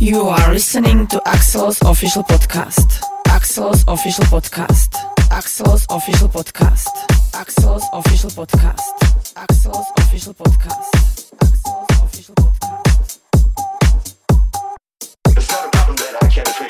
You are listening to Axelo's official podcast. Axelo's official podcast. Axelo's official podcast. Axelo's official podcast. Axelo's official podcast. Axelo's official podcast. It's not a problem that I can't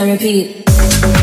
and repeat.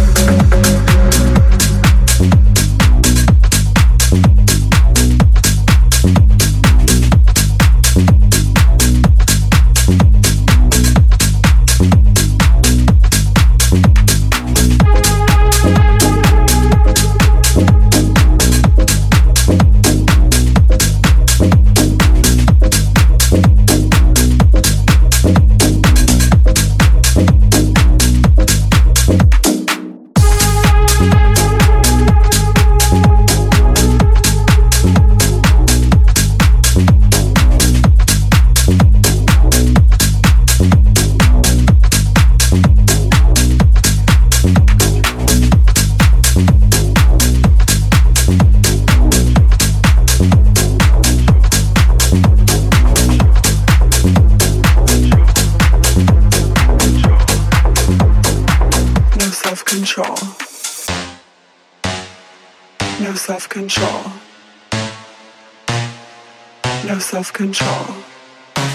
self-control,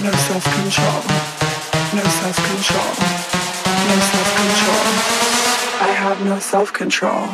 no self-control, no self-control, no self-control. I have no self-control.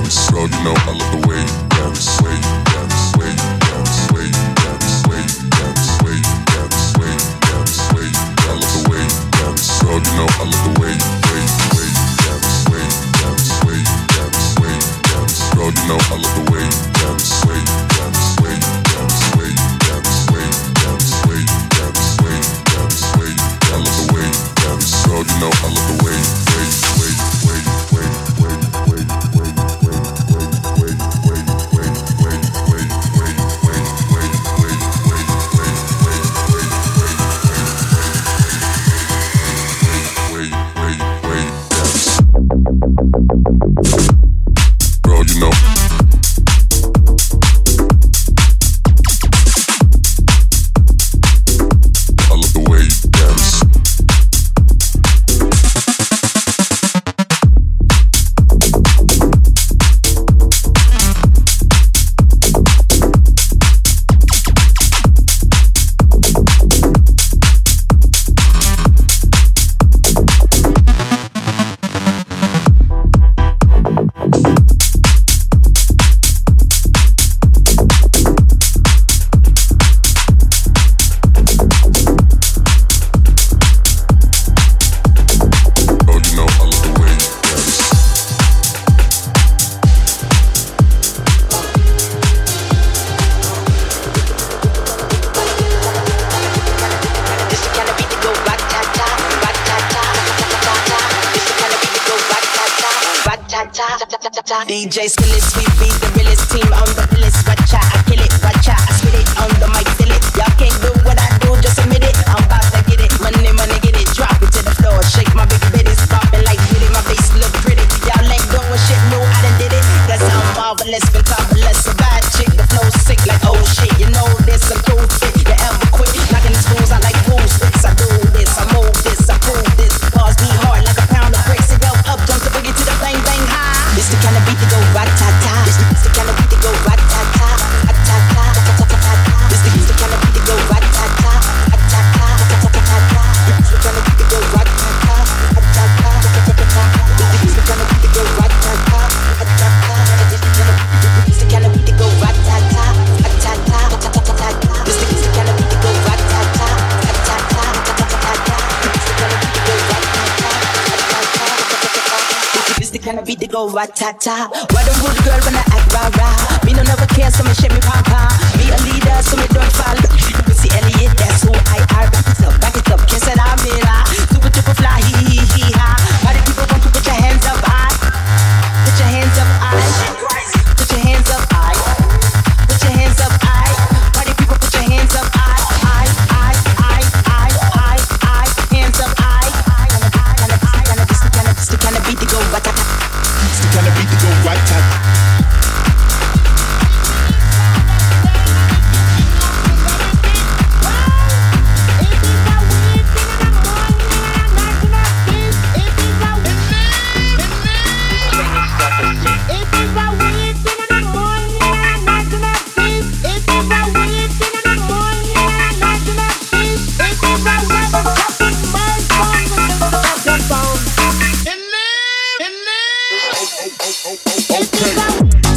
Ta-ta. Why the good Okay.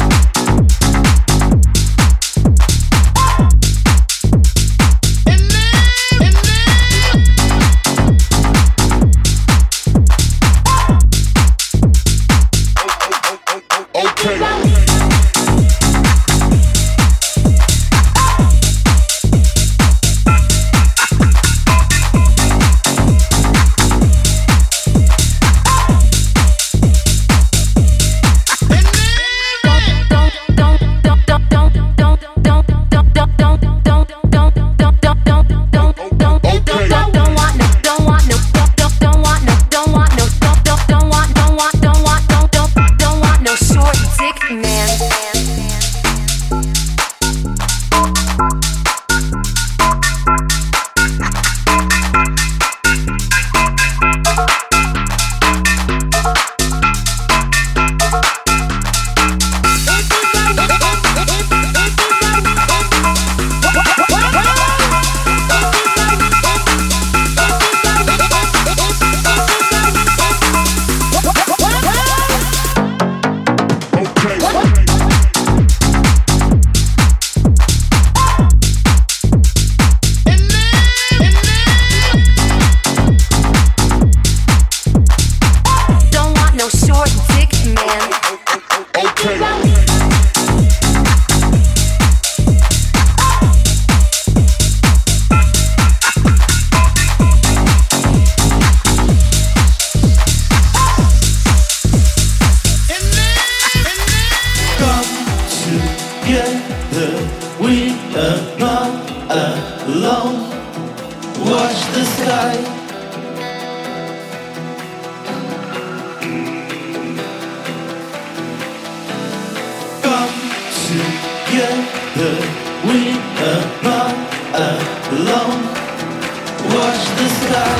the sky. Come together, we are not alone. Watch the sky.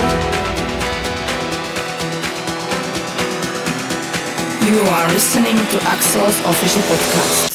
You are listening to Axelo's official podcast.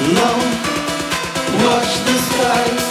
Long. Watch the skies.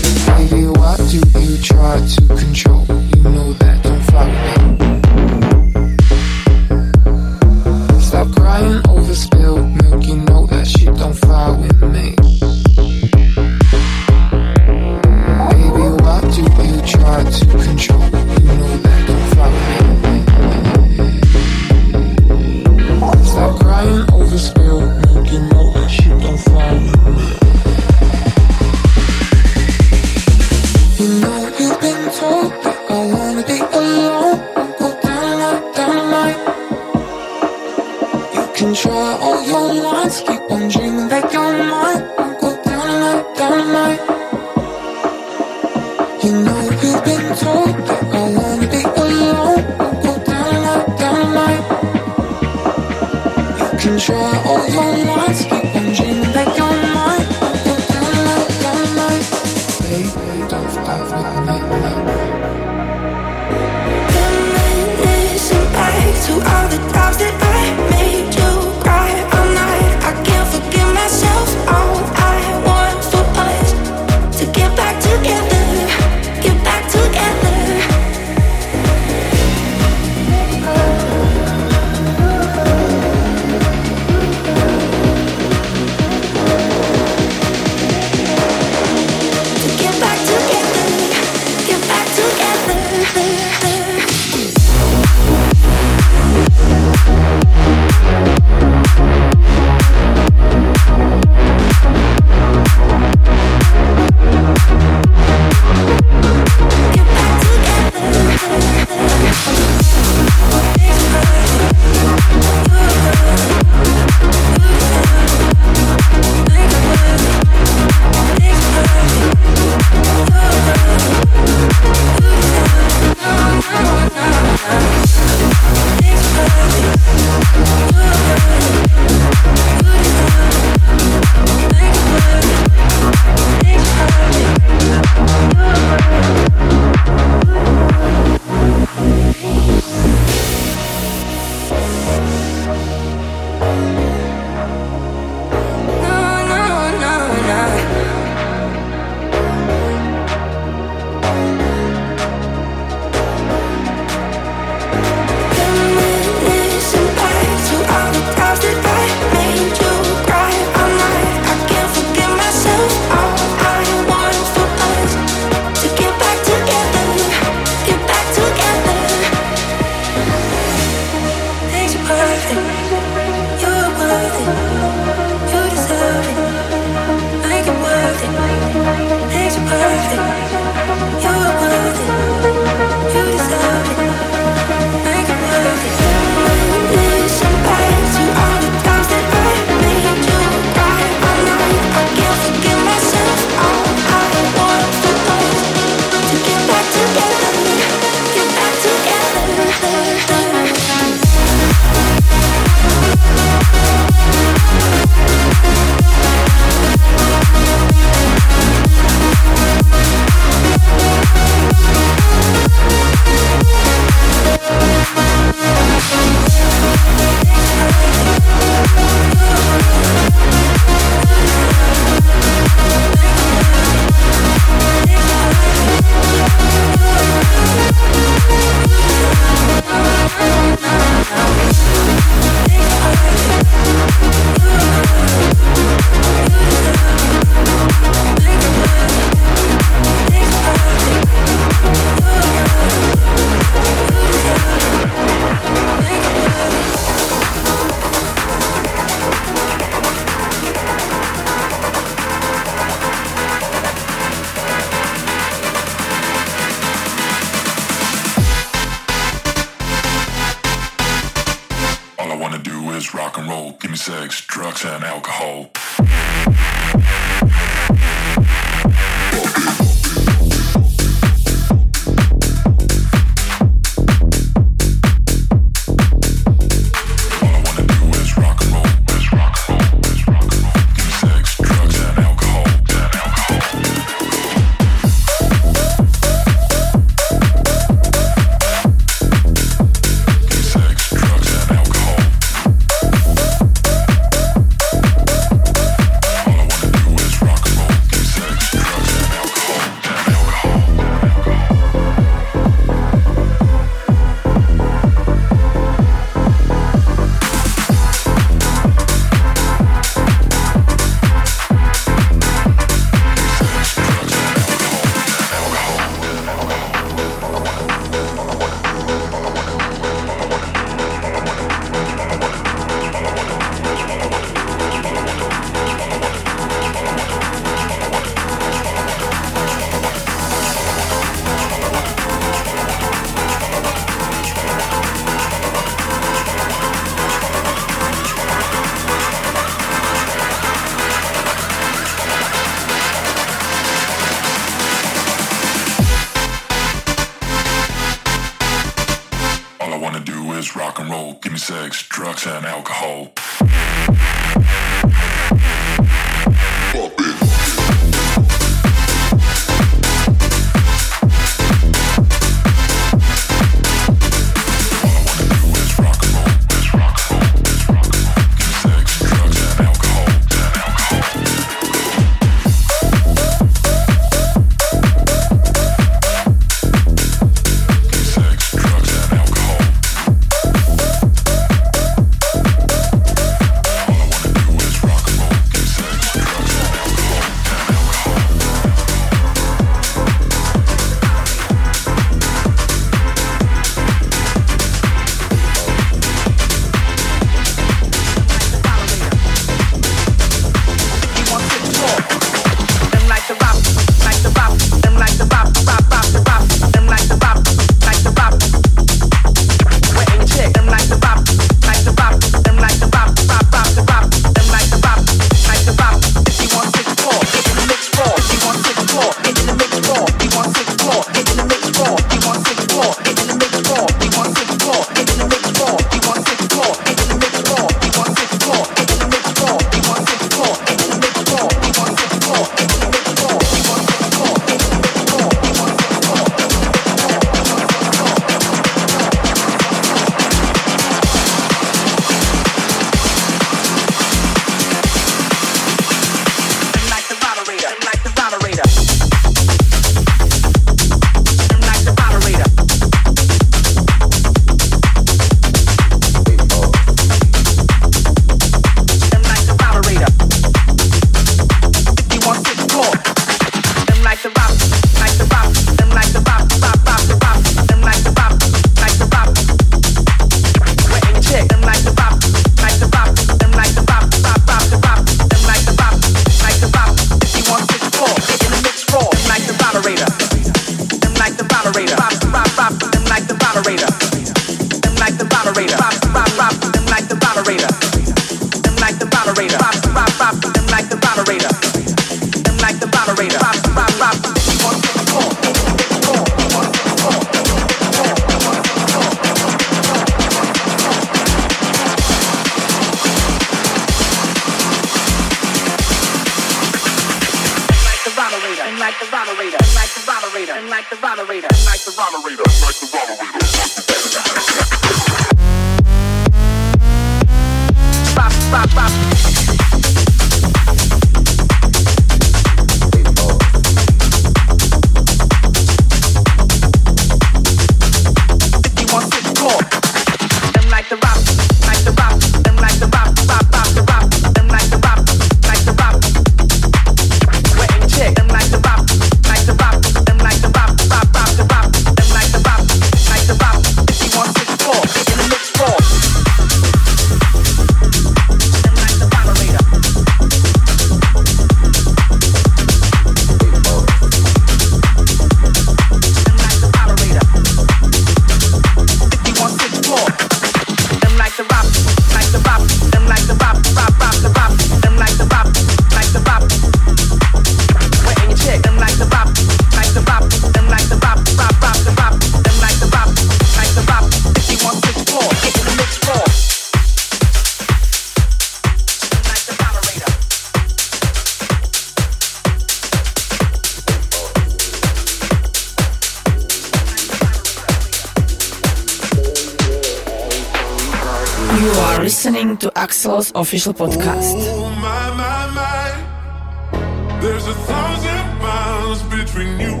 are listening to Axelo's official podcast. Oh, my, my, my. There's a thousand miles between you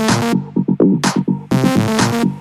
Thank you.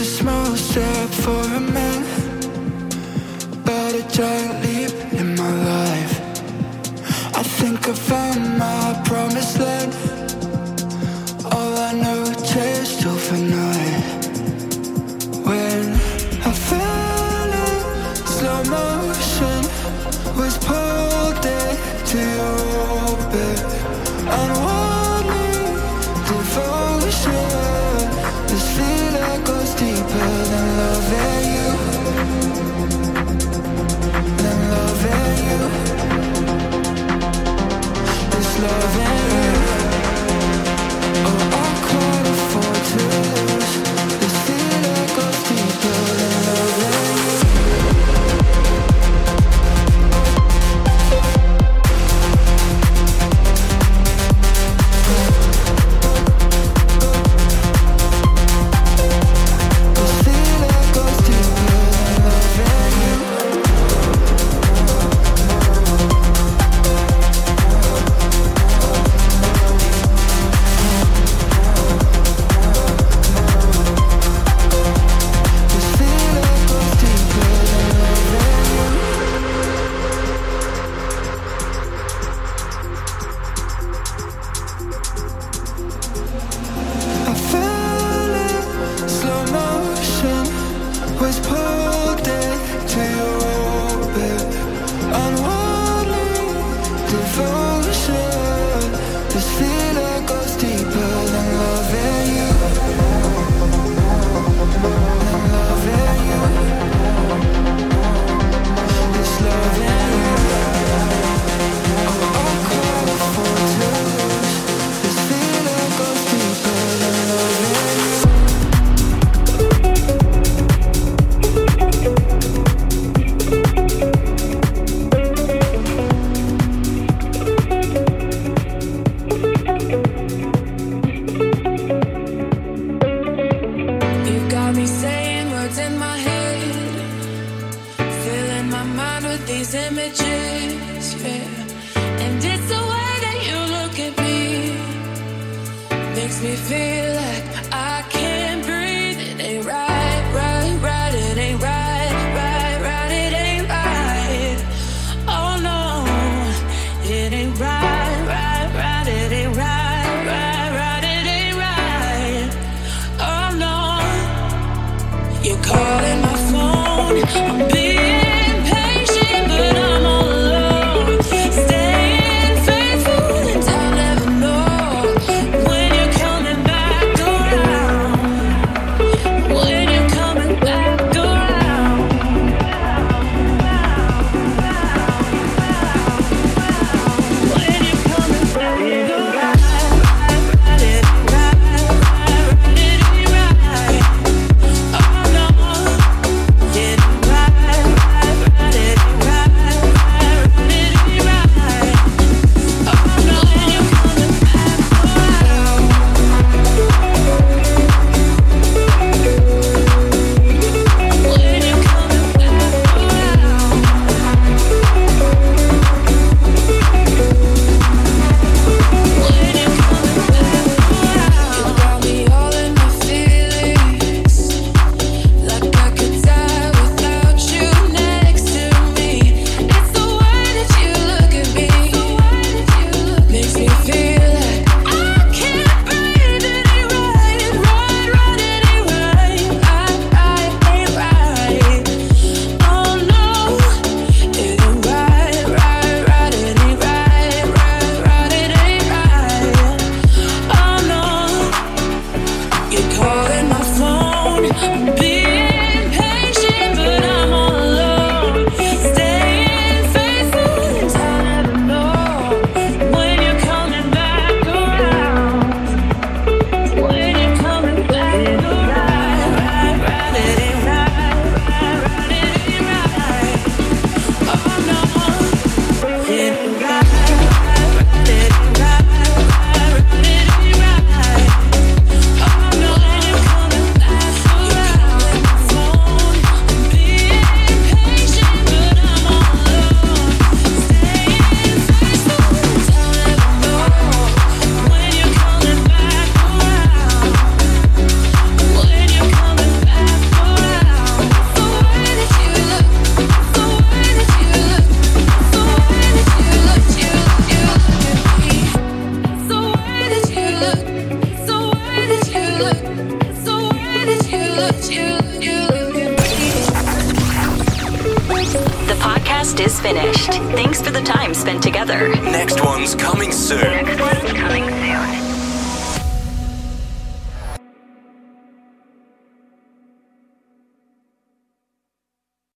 a small step for a man, but a giant leap in my life. I think I found my promised land.